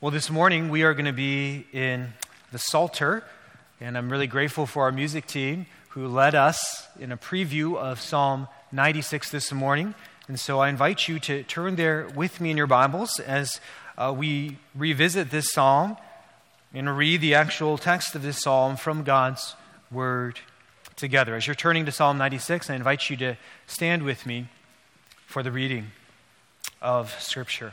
Well, this morning we are going to be in the Psalter, and I'm really grateful for our music team who led us in a preview of Psalm 96 this morning. And so I invite you to turn there with me in your Bibles as uh, we revisit this psalm and read the actual text of this psalm from God's Word together. As you're turning to Psalm 96, I invite you to stand with me for the reading of Scripture.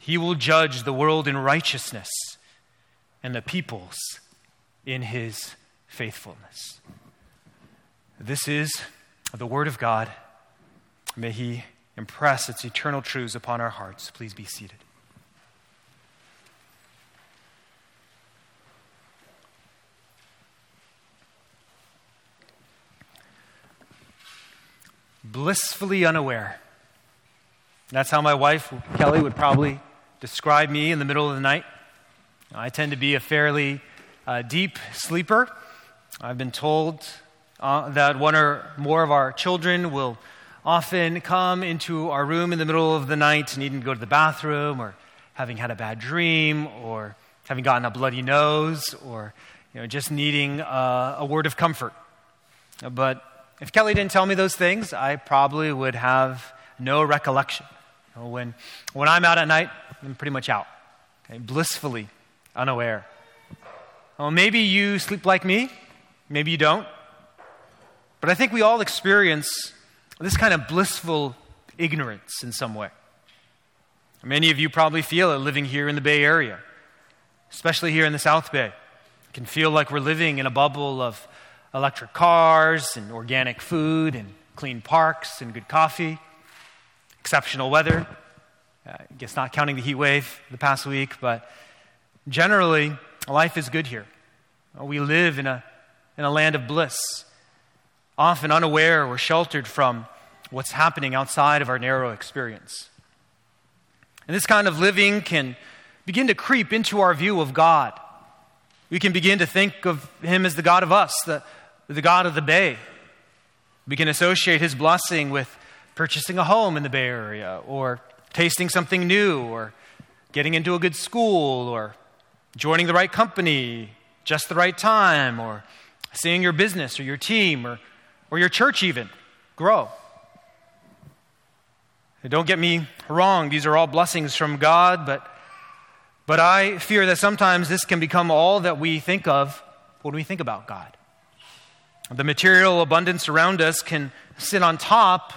He will judge the world in righteousness and the peoples in his faithfulness. This is the Word of God. May He impress its eternal truths upon our hearts. Please be seated. Blissfully unaware. That's how my wife, Kelly, would probably describe me in the middle of the night. I tend to be a fairly uh, deep sleeper. I've been told uh, that one or more of our children will often come into our room in the middle of the night needing to go to the bathroom or having had a bad dream or having gotten a bloody nose or you know, just needing uh, a word of comfort. But if Kelly didn't tell me those things, I probably would have no recollection. You know, when, when I'm out at night, I'm pretty much out, okay? blissfully unaware. Well, maybe you sleep like me, maybe you don't. But I think we all experience this kind of blissful ignorance in some way. Many of you probably feel it living here in the Bay Area, especially here in the South Bay. It can feel like we're living in a bubble of electric cars and organic food and clean parks and good coffee, exceptional weather. I guess not counting the heat wave the past week, but generally, life is good here. We live in a, in a land of bliss, often unaware or sheltered from what's happening outside of our narrow experience. And this kind of living can begin to creep into our view of God. We can begin to think of Him as the God of us, the, the God of the Bay. We can associate His blessing with purchasing a home in the Bay Area or tasting something new or getting into a good school or joining the right company just the right time or seeing your business or your team or, or your church even grow. Don't get me wrong, these are all blessings from God, but, but I fear that sometimes this can become all that we think of when we think about God. The material abundance around us can sit on top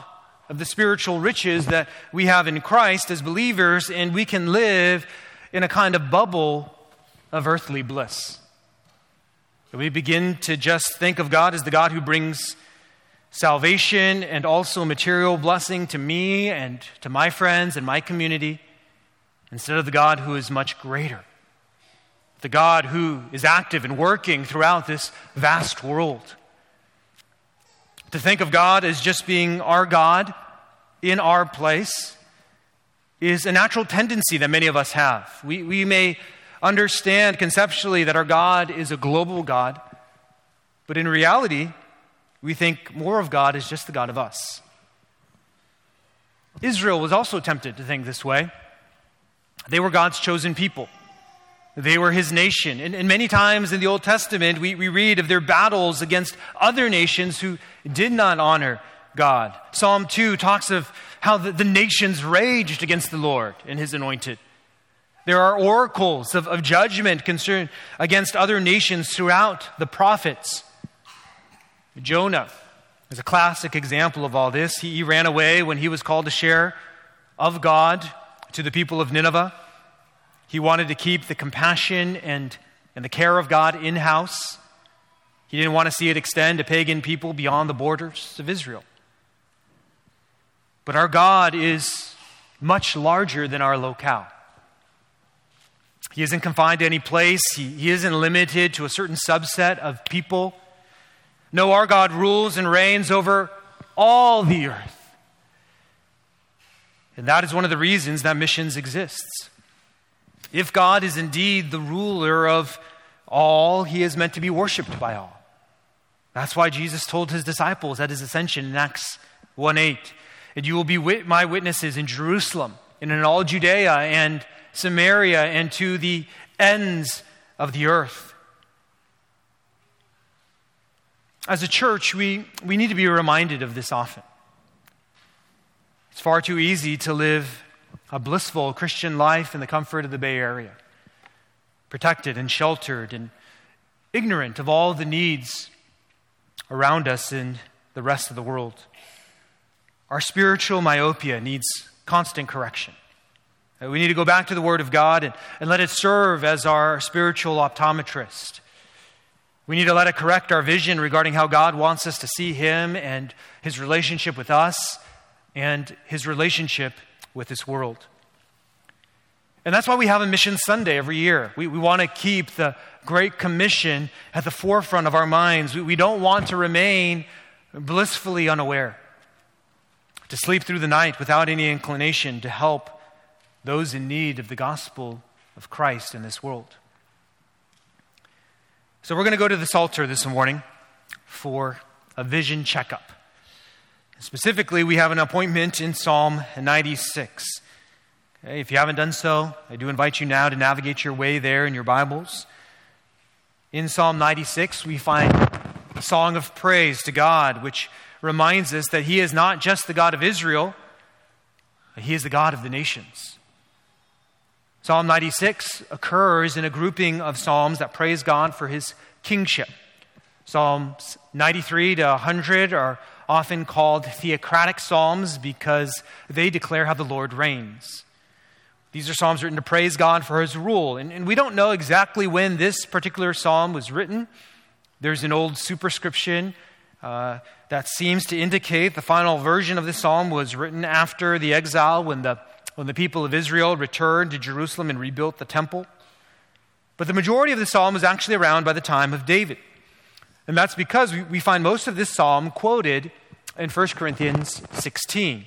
of the spiritual riches that we have in Christ as believers, and we can live in a kind of bubble of earthly bliss. We begin to just think of God as the God who brings salvation and also material blessing to me and to my friends and my community, instead of the God who is much greater. The God who is active and working throughout this vast world To think of God as just being our God in our place is a natural tendency that many of us have. We, we may understand conceptually that our God is a global God, but in reality, we think more of God as just the God of us. Israel was also tempted to think this way. They were God's chosen people. They were his nation. And, and, many times in the Old Testament, we, we read of their battles against other nations who did not honor God. Psalm 2 talks of how the, the nations raged against the Lord and his anointed. There are oracles of, of judgment concerned against other nations throughout the prophets. Jonah is a classic example of all this. He, he ran away when he was called to share of God to the people of Nineveh. He wanted to keep the compassion and, and the care of God in house. He didn't want to see it extend to pagan people beyond the borders of Israel. But our God is much larger than our locale. He isn't confined to any place, he, he isn't limited to a certain subset of people. No, our God rules and reigns over all the earth. And that is one of the reasons that missions exists. If God is indeed the ruler of all, he is meant to be worshiped by all. That's why Jesus told his disciples at his ascension in Acts 1 8, and you will be my witnesses in Jerusalem and in all Judea and Samaria and to the ends of the earth. As a church, we, we need to be reminded of this often. It's far too easy to live a blissful Christian life in the comfort of the Bay Area, protected and sheltered and ignorant of all the needs around us in the rest of the world. Our spiritual myopia needs constant correction. Uh, we need to go back to the Word of God and, and let it serve as our spiritual optometrist. We need to let it correct our vision regarding how God wants us to see Him and His relationship with us and His relationship with this world. And that's why we have a Mission Sunday every year. We, we want to keep the Great Commission at the forefront of our minds. We, we don't want to remain blissfully unaware, to sleep through the night without any inclination to help those in need of the gospel of Christ in this world. So we're going to go to this Psalter this morning for a vision checkup. Specifically, we have an appointment in Psalm 96. Okay, if you haven't done so, I do invite you now to navigate your way there in your Bibles. In Psalm 96, we find a song of praise to God, which reminds us that He is not just the God of Israel, He is the God of the nations. Psalm 96 occurs in a grouping of psalms that praise God for His kingship. Psalms 93 to 100 are often called theocratic psalms because they declare how the Lord reigns. These are psalms written to praise God for his rule. And, and, we don't know exactly when this particular psalm was written. There's an old superscription uh, that seems to indicate the final version of this psalm was written after the exile when the, when the people of Israel returned to Jerusalem and rebuilt the temple. But the majority of the psalm was actually around by the time of David. And that's because we, we find most of this psalm quoted in 1 Corinthians 16.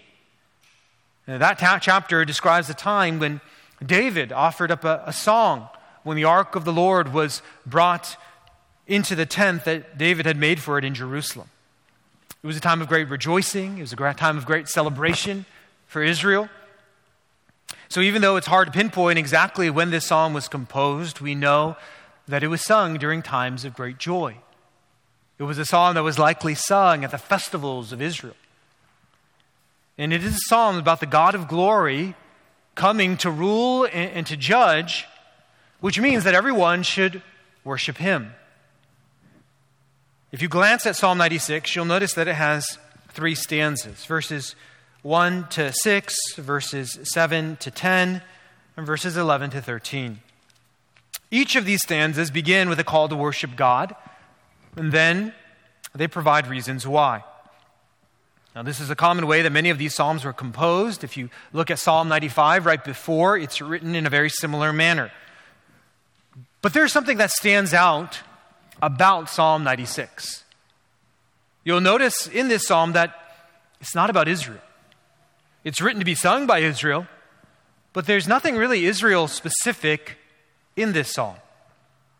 Now, that ta- chapter describes the time when David offered up a, a song when the ark of the Lord was brought into the tent that David had made for it in Jerusalem. It was a time of great rejoicing, it was a time of great celebration for Israel. So, even though it's hard to pinpoint exactly when this psalm was composed, we know that it was sung during times of great joy. It was a psalm that was likely sung at the festivals of Israel. And it is a psalm about the God of glory coming to rule and, and to judge, which means that everyone should worship him. If you glance at Psalm 96, you'll notice that it has three stanzas verses 1 to 6, verses 7 to 10, and verses 11 to 13. Each of these stanzas begin with a call to worship God and then they provide reasons why. Now, this is a common way that many of these Psalms were composed. If you look at Psalm 95 right before, it's written in a very similar manner. But there's something that stands out about Psalm 96. You'll notice in this psalm that it's not about Israel. It's written to be sung by Israel, but there's nothing really Israel specific in this psalm.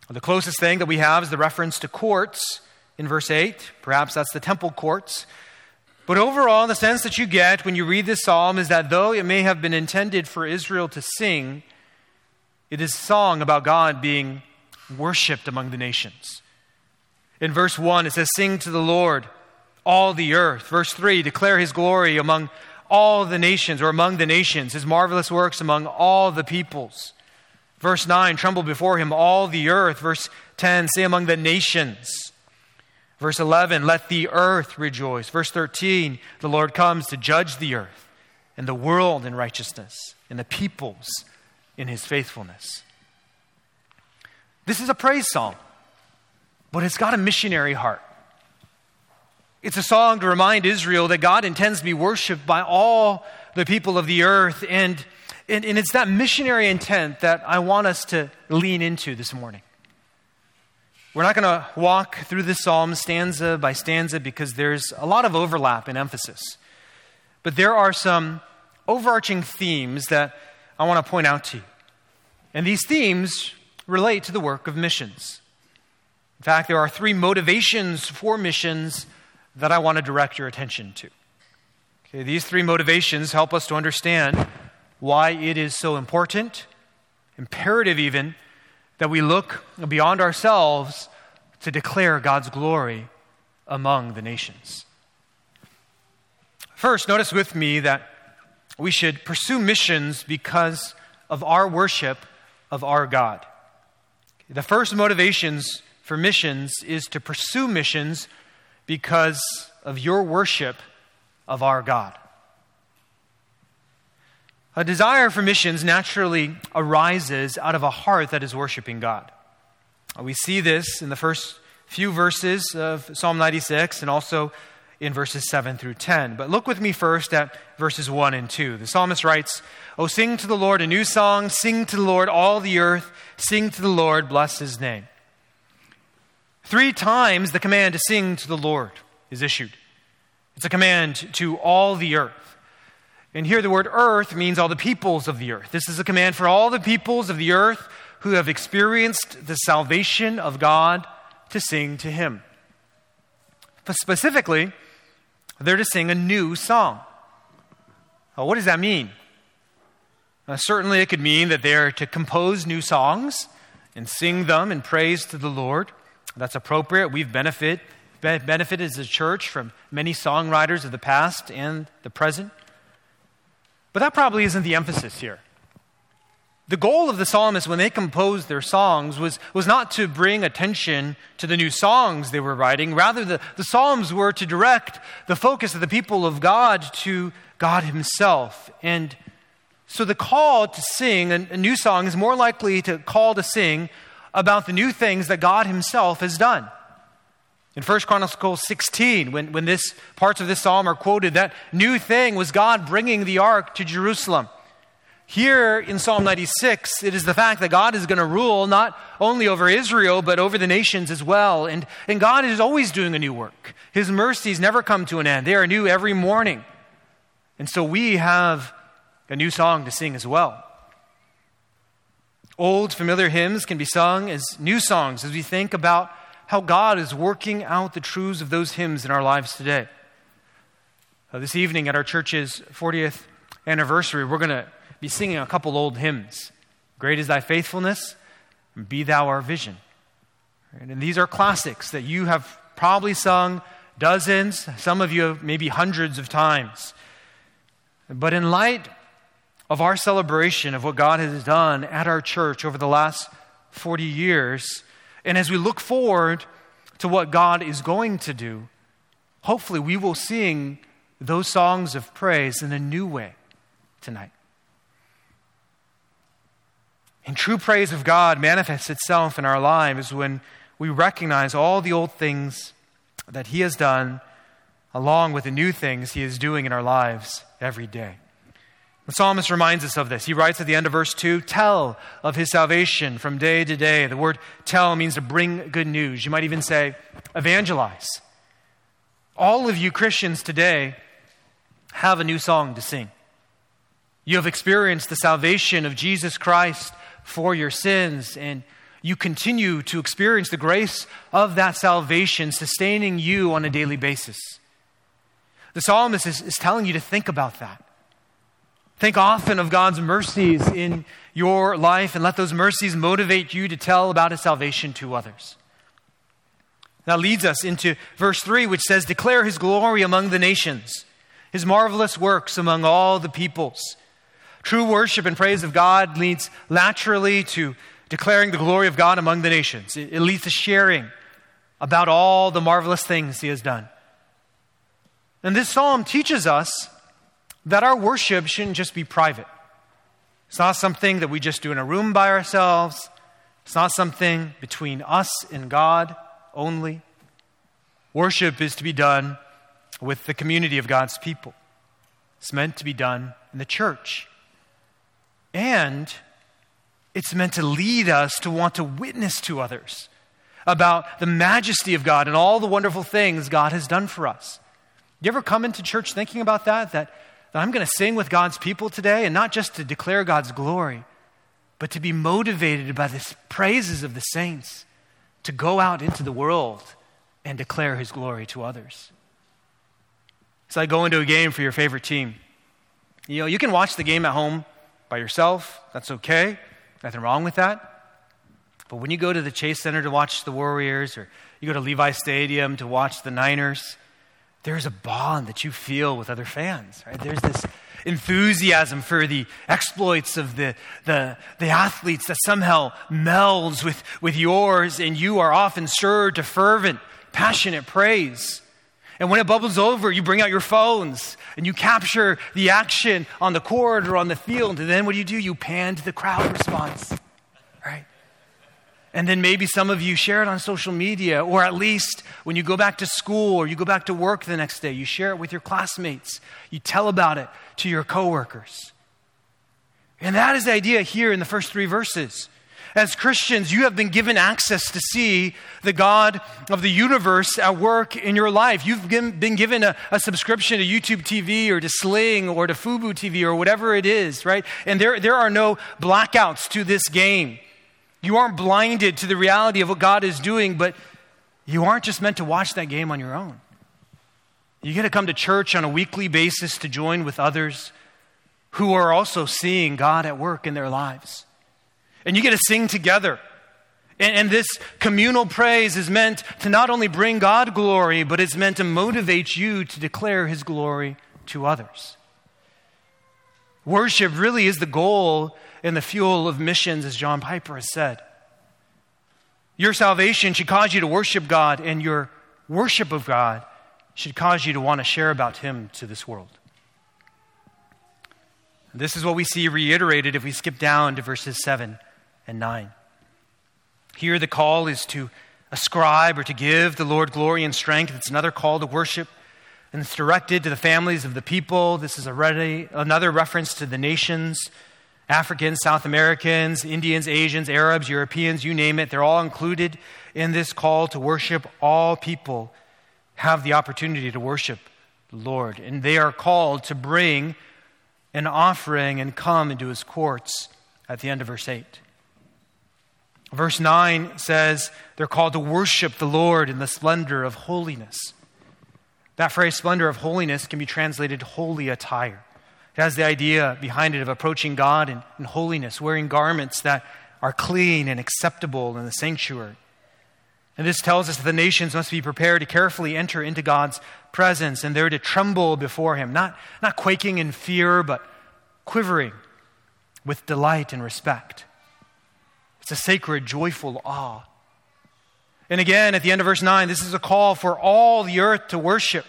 The closest thing that we have is the reference to courts in verse 8. Perhaps that's the temple courts. But overall, the sense that you get when you read this psalm is that though it may have been intended for Israel to sing, it is a song about God being worshiped among the nations. In verse 1, it says, Sing to the Lord, all the earth. Verse 3, declare his glory among all the nations or among the nations, his marvelous works among all the peoples. Verse 9, tremble before him all the earth. Verse 10, say among the nations. Verse 11, let the earth rejoice. Verse 13, the Lord comes to judge the earth and the world in righteousness and the peoples in his faithfulness. This is a praise song, but it's got a missionary heart. It's a song to remind Israel that God intends to be worshiped by all the people of the earth. And, and, and it's that missionary intent that I want us to lean into this morning. We're not going to walk through the psalm stanza by stanza because there's a lot of overlap in emphasis. But there are some overarching themes that I want to point out to you. And these themes relate to the work of missions. In fact, there are three motivations for missions that I want to direct your attention to. Okay, these three motivations help us to understand why it is so important, imperative even, that we look beyond ourselves to declare God's glory among the nations. First, notice with me that we should pursue missions because of our worship of our God. The first motivations for missions is to pursue missions because of your worship of our God. A desire for missions naturally arises out of a heart that is worshiping God. Uh, we see this in the first few verses of Psalm 96 and also in verses 7 through 10. But look with me first at verses 1 and 2. The psalmist writes, Oh, sing to the Lord a new song, sing to the Lord all the earth, sing to the Lord, bless his name. Three times the command to sing to the Lord is issued. It's a command to all the earth. And here the word earth means all the peoples of the earth. This is a command for all the peoples of the earth who have experienced the salvation of God to sing to Him. But specifically, they're to sing a new song. What does that mean? Uh, certainly, it could mean that they're to compose new songs and sing them in praise to the Lord. That's appropriate. We've benefit, benefited as a church from many songwriters of the past and the present. But that probably isn't the emphasis here. The goal of the psalmists when they composed their songs was, was not to bring attention to the new songs they were writing. Rather, the, the psalms were to direct the focus of the people of God to God Himself. And so the call to sing a, a new song is more likely to call to sing about the new things that God Himself has done. In 1 Chronicles 16, when, when this, parts of this psalm are quoted, that new thing was God bringing the ark to Jerusalem. Here in Psalm 96, it is the fact that God is going to rule not only over Israel, but over the nations as well. And, and God is always doing a new work. His mercies never come to an end, they are new every morning. And so we have a new song to sing as well. Old, familiar hymns can be sung as new songs as we think about how God is working out the truths of those hymns in our lives today. Uh, this evening at our church's 40th anniversary, we're going to be singing a couple old hymns Great is thy faithfulness, and be thou our vision. Right? And these are classics that you have probably sung dozens, some of you maybe hundreds of times. But in light of our celebration of what God has done at our church over the last 40 years, and as we look forward to what God is going to do, hopefully we will sing those songs of praise in a new way tonight. And true praise of God manifests itself in our lives when we recognize all the old things that He has done, along with the new things He is doing in our lives every day. The psalmist reminds us of this. He writes at the end of verse 2 Tell of his salvation from day to day. The word tell means to bring good news. You might even say evangelize. All of you Christians today have a new song to sing. You have experienced the salvation of Jesus Christ for your sins, and you continue to experience the grace of that salvation sustaining you on a daily basis. The psalmist is, is telling you to think about that. Think often of God's mercies in your life and let those mercies motivate you to tell about his salvation to others. That leads us into verse 3, which says, Declare his glory among the nations, his marvelous works among all the peoples. True worship and praise of God leads laterally to declaring the glory of God among the nations. It, leads to sharing about all the marvelous things he has done. And this psalm teaches us that our worship shouldn't just be private. It's not something that we just do in a room by ourselves. It's not something between us and God only. Worship is to be done with the community of God's people. It's meant to be done in the church. And it's meant to lead us to want to witness to others about the majesty of God and all the wonderful things God has done for us. You ever come into church thinking about that? That that I'm going to sing with God's people today, and not just to declare God's glory, but to be motivated by the praises of the saints to go out into the world and declare his glory to others. It's like going to a game for your favorite team. You know, you can watch the game at home by yourself, that's okay. Nothing wrong with that. But when you go to the Chase Center to watch the Warriors, or you go to Levi Stadium to watch the Niners, there's a bond that you feel with other fans, right? There's this enthusiasm for the exploits of the, the, the athletes that somehow melds with, with yours, and you are often stirred to fervent, passionate praise. And when it bubbles over, you bring out your phones and you capture the action on the court or on the field. And then what do you do? You pan to the crowd response, right? And then maybe some of you share it on social media, or at least when you go back to school or you go back to work the next day, you share it with your classmates. You tell about it to your coworkers. And that is the idea here in the first three verses. As Christians, you have been given access to see the God of the universe at work in your life. You've been given a, a, subscription to YouTube TV or to Sling or to Fubo TV or whatever it is, right? And there, there are no blackouts to this game. You aren't blinded to the reality of what God is doing, but you aren't just meant to watch that game on your own. You get to come to church on a weekly basis to join with others who are also seeing God at work in their lives. And you get to sing together. And, and, this communal praise is meant to not only bring God glory, but it's meant to motivate you to declare His glory to others. Worship really is the goal and the fuel of missions, as John Piper has said. Your salvation should cause you to worship God, and your worship of God should cause you to want to share about Him to this world. This is what we see reiterated if we skip down to verses 7 and 9. Here, the call is to ascribe or to give the Lord glory and strength. It's another call to worship, and it's directed to the families of the people. This is already another reference to the nations Africans, South Americans, Indians, Asians, Arabs, Europeans, you name it, they're all included in this call to worship. All people have the opportunity to worship the Lord, and they are called to bring an offering and come into his courts at the end of verse 8. Verse 9 says they're called to worship the Lord in the splendor of holiness. That phrase, splendor of holiness, can be translated holy attire. It has the idea behind it of approaching God in, in holiness, wearing garments that are clean and acceptable in the sanctuary. And this tells us that the nations must be prepared to carefully enter into God's presence and they're to tremble before Him, not, not quaking in fear, but quivering with delight and respect. It's a sacred, joyful awe. And again, at the end of verse 9, this is a call for all the earth to worship.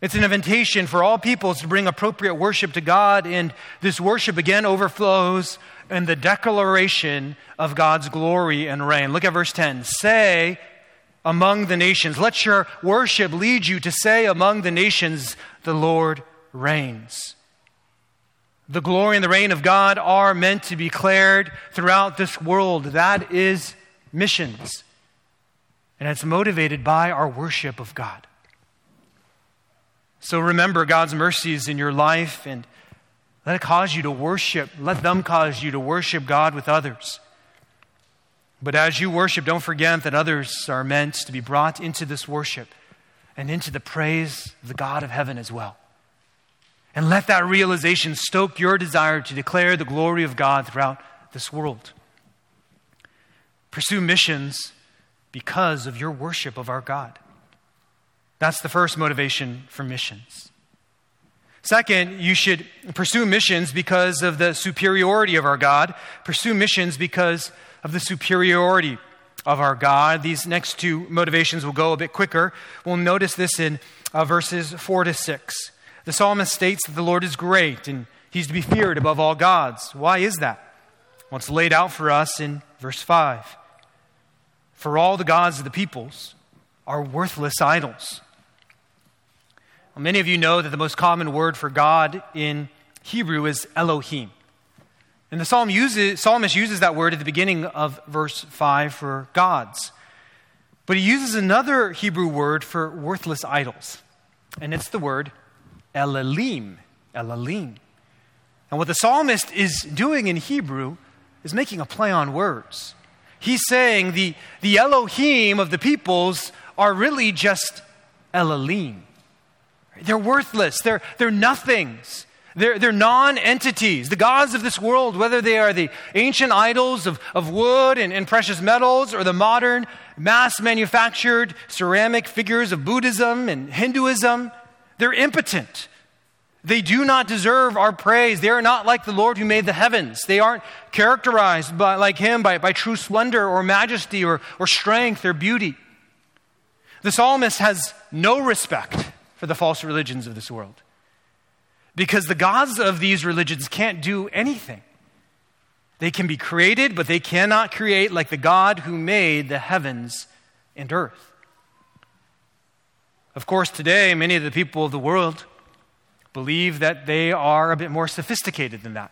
It's an invitation for all peoples to bring appropriate worship to God, and this worship again overflows in the declaration of God's glory and reign. Look at verse 10. Say among the nations, let your worship lead you to say among the nations, the Lord reigns. The glory and the reign of God are meant to be declared throughout this world. That is missions. And it's motivated by our worship of God. So remember God's mercies in your life and let it cause you to worship. Let them cause you to worship God with others. But as you worship, don't forget that others are meant to be brought into this worship and into the praise of the God of heaven as well. And let that realization stoke your desire to declare the glory of God throughout this world. Pursue missions because of your worship of our God. That's the first motivation for missions. Second, you should pursue missions because of the superiority of our God. Pursue missions because of the superiority of our God. These next two motivations will go a bit quicker. We'll notice this in uh, verses 4 to 6. The psalmist states that the Lord is great and he's to be feared above all gods. Why is that? Well, it's laid out for us in verse 5. For all the gods of the peoples are worthless idols. Many of you know that the most common word for God in Hebrew is Elohim. And the psalm uses, psalmist uses that word at the beginning of verse 5 for gods. But he uses another Hebrew word for worthless idols, and it's the word Elalim. Elalim. And what the psalmist is doing in Hebrew is making a play on words. He's saying the, the Elohim of the peoples are really just Elalim. They're worthless, they're, they're nothings. They're, they're non entities. The gods of this world, whether they are the ancient idols of, of wood and, and precious metals or the modern mass manufactured ceramic figures of Buddhism and Hinduism, they're impotent. They do not deserve our praise. They are not like the Lord who made the heavens. They aren't characterized by, like Him by, by true splendor or majesty or, or strength or beauty. The psalmist has no respect for the false religions of this world because the gods of these religions can't do anything. They can be created, but they cannot create like the God who made the heavens and earth. Of course, today, many of the people of the world believe that they are a bit more sophisticated than that.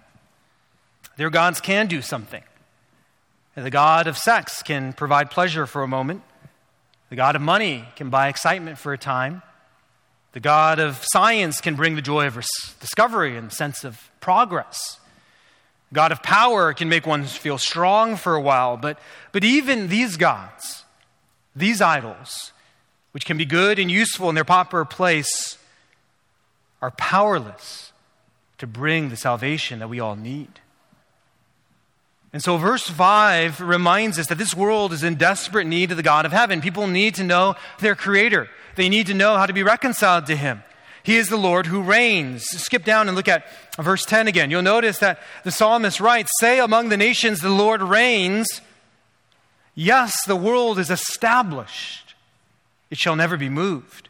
Their gods can do something. The God of sex can provide pleasure for a moment. The God of money can buy excitement for a time. The God of science can bring the joy of discovery and sense of progress. God of power can make one feel strong for a while, but, but even these gods, these idols, which can be good and useful in their proper place, are powerless to bring the salvation that we all need. And so, verse 5 reminds us that this world is in desperate need of the God of heaven. People need to know their Creator, they need to know how to be reconciled to Him. He is the Lord who reigns. Skip down and look at verse 10 again. You'll notice that the psalmist writes Say among the nations, the Lord reigns. Yes, the world is established, it shall never be moved.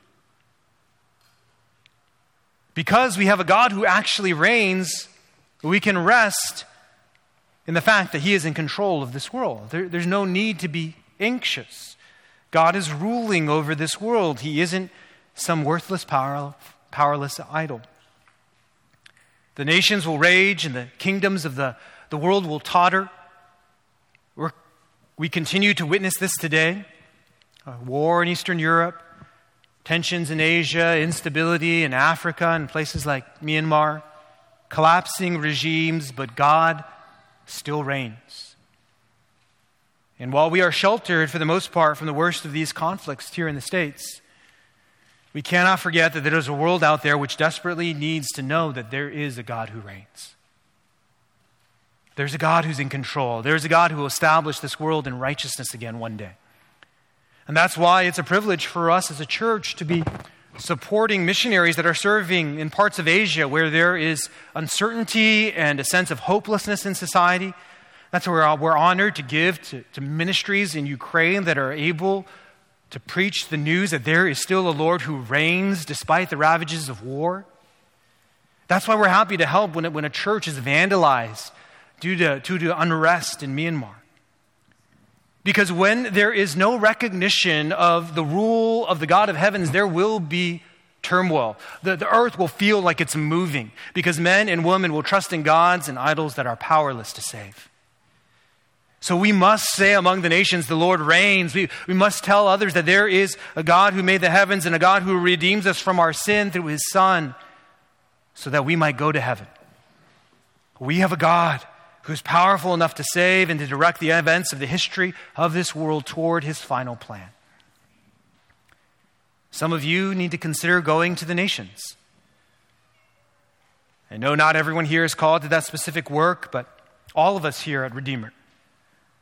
Because we have a God who actually reigns, we can rest in the fact that He is in control of this world. There, there's no need to be anxious. God is ruling over this world, He isn't some worthless, power, powerless idol. The nations will rage and the kingdoms of the, the world will totter. We're, we continue to witness this today. war in Eastern Europe, tensions in Asia, instability in Africa and places like Myanmar, collapsing regimes, but God still reigns. And while we are sheltered for the most part from the worst of these conflicts here in the States, we cannot forget that there is a world out there which desperately needs to know that there is a God who reigns. There's a God who's in control. There's a God who will establish this world in righteousness again one day. And that's why it's a privilege for us as a church to be supporting missionaries that are serving in parts of Asia where there is uncertainty and a sense of hopelessness in society. That's where we're honored to give to, to, ministries in Ukraine that are able to preach the news that there is still a Lord who reigns despite the ravages of war. That's why we're happy to help when, it, when a church is vandalized due to, due to unrest in Myanmar. Because when there is no recognition of the rule of the God of heavens, there will be turmoil. The, the earth will feel like it's moving because men and women will trust in gods and idols that are powerless to save. So we must say among the nations, the Lord reigns. We, we must tell others that there is a God who made the heavens and a God who redeems us from our sin through his Son so that we might go to heaven. We have a God who's powerful enough to save and to direct the events of the history of this world toward his final plan. Some of you need to consider going to the nations. I know not everyone here is called to that specific work, but all of us here at Redeemer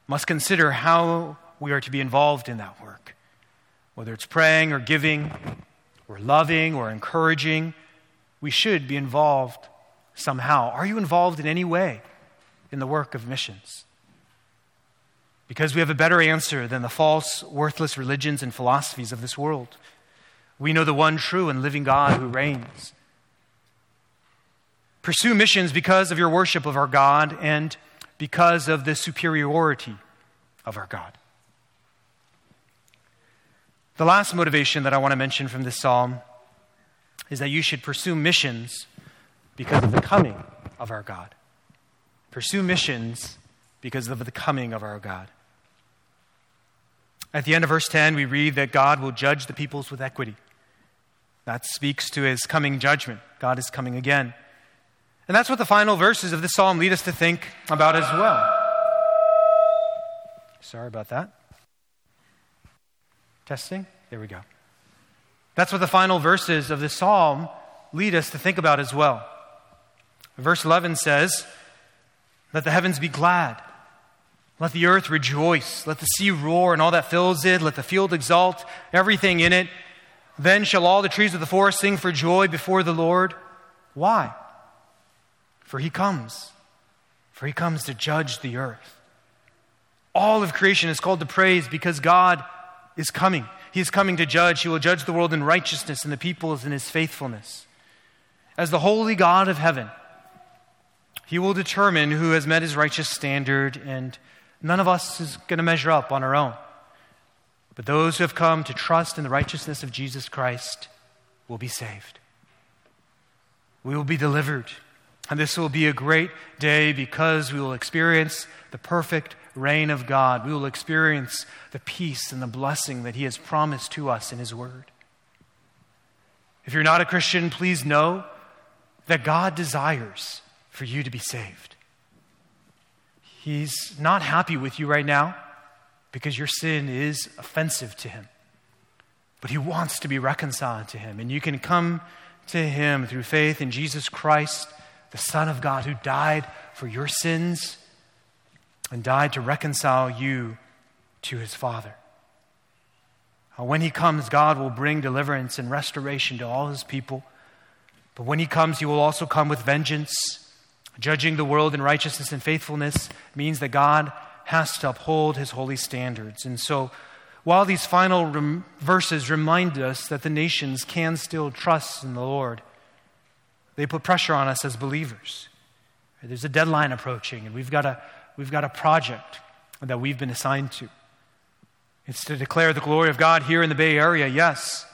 must consider how we are to be involved in that work. Whether it's praying or giving or loving or encouraging, we should be involved somehow. Are you involved in any way in the work of missions? Because we have a better answer than the false, worthless religions and philosophies of this world. We know the one true and living God who reigns. Pursue missions because of your worship of our God and because of the superiority of our God. The last motivation that I want to mention from this psalm is that you should pursue missions because of the coming of our God. Pursue missions because of the coming of our God. At the end of verse 10, we read that God will judge the peoples with equity. That speaks to his coming judgment. God is coming again. And that's what the final verses of this psalm lead us to think about as well. Sorry about that. Testing? There we go. That's what the final verses of this psalm lead us to think about as well. Verse 11 says, Let the heavens be glad. Let the earth rejoice. Let the sea roar and all that fills it. Let the field exult, everything in it. Then shall all the trees of the forest sing for joy before the Lord. Why? For he comes. For he comes to judge the earth. All of creation is called to praise because God is coming. He is coming to judge. He will judge the world in righteousness and the peoples in his faithfulness. As the holy God of heaven, he will determine who has met his righteous standard, and none of us is going to measure up on our own. But those who have come to trust in the righteousness of Jesus Christ will be saved. We will be delivered. And this will be a great day because we will experience the perfect reign of God. We will experience the peace and the blessing that He has promised to us in His Word. If you're not a Christian, please know that God desires for you to be saved. He's not happy with you right now because your sin is offensive to him. But he wants to be reconciled to him. And you can come to him through faith in Jesus Christ, the Son of God, who died for your sins and died to reconcile you to his Father. When he comes, God will bring deliverance and restoration to all his people. But when he comes, he will also come with vengeance Judging the world in righteousness and faithfulness means that God has to uphold his holy standards. And so, while these final rem- verses remind us that the nations can still trust in the Lord, they put pressure on us as believers. There's a deadline approaching, and we've got a, we've got a project that we've been assigned to. It's to declare the glory of God here in the Bay Area, yes,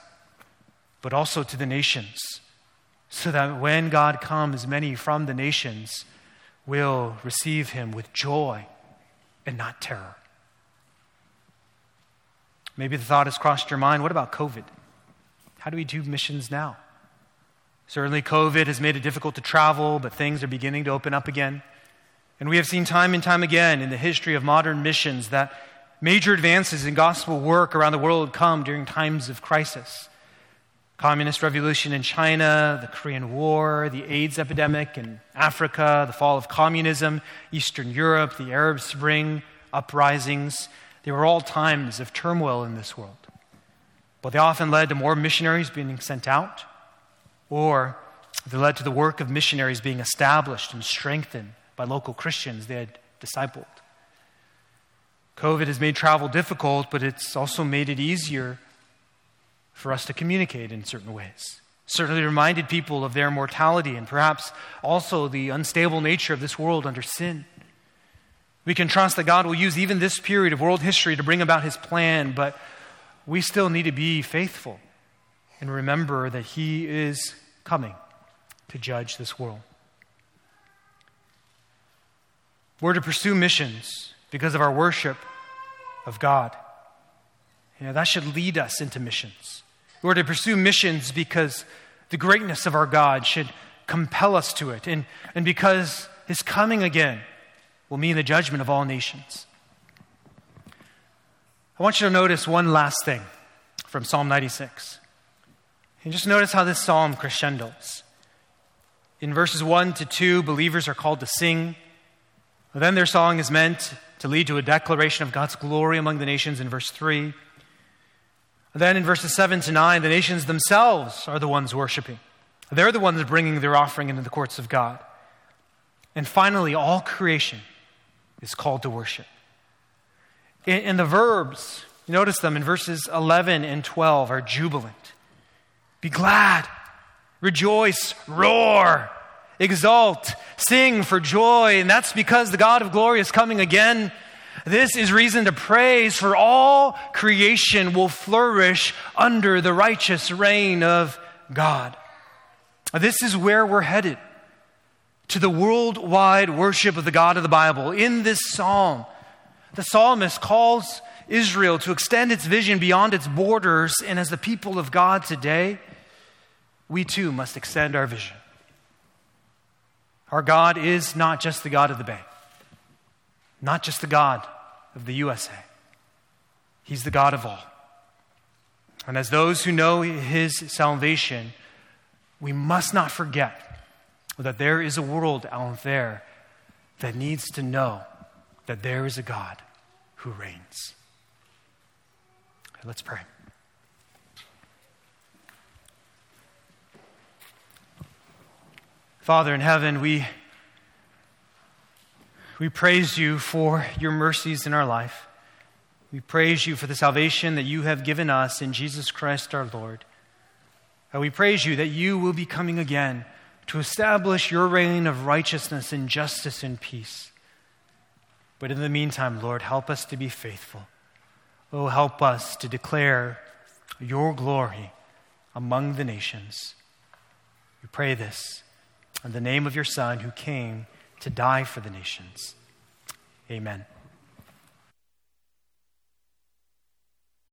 but also to the nations so that when God comes, many from the nations will receive him with joy and not terror. Maybe the thought has crossed your mind what about COVID? How do we do missions now? Certainly, COVID has made it difficult to travel, but things are beginning to open up again. And we have seen time and time again in the history of modern missions that major advances in gospel work around the world come during times of crisis communist revolution in China, the Korean War, the AIDS epidemic in Africa, the fall of communism, Eastern Europe, the Arab Spring uprisings. They were all times of turmoil in this world. But they often led to more missionaries being sent out, or they led to the work of missionaries being established and strengthened by local Christians they had discipled. COVID has made travel difficult, but it's also made it easier for us to communicate in certain ways. Certainly reminded people of their mortality and perhaps also the unstable nature of this world under sin. We can trust that God will use even this period of world history to bring about his plan, but we still need to be faithful and remember that he is coming to judge this world. We're to pursue missions because of our worship of God. You know, that should lead us into missions. We're to pursue missions because the greatness of our God should compel us to it, and, and because his coming again will mean the judgment of all nations. I want you to notice one last thing from Psalm 96. And just notice how this psalm crescendos. In verses 1 to 2, believers are called to sing. Then their song is meant to lead to a declaration of God's glory among the nations in verse 3. Then in verses 7 to 9, the nations themselves are the ones worshiping. They're the ones bringing their offering into the courts of God. And finally, all creation is called to worship. In, the verbs, notice them in verses 11 and 12 are jubilant. Be glad, rejoice, roar, exult, sing for joy. And that's because the God of glory is coming again. This is reason to praise, for all creation will flourish under the righteous reign of God. This is where we're headed to the worldwide worship of the God of the Bible. In this psalm, the psalmist calls Israel to extend its vision beyond its borders, and as the people of God today, we too must extend our vision. Our God is not just the God of the Bay, not just the God of the USA. He's the God of all. And as those who know his salvation, we must not forget that there is a world out there that needs to know that there is a God who reigns. Let's pray. Father in heaven, we, we praise you for your mercies in our life. We praise you for the salvation that you have given us in Jesus Christ our Lord. And we praise you that you will be coming again to establish your reign of righteousness and justice and peace. But in the meantime, Lord, help us to be faithful. Oh, help us to declare your glory among the nations. We pray this in the name of your Son who came to die for the nations. Amen.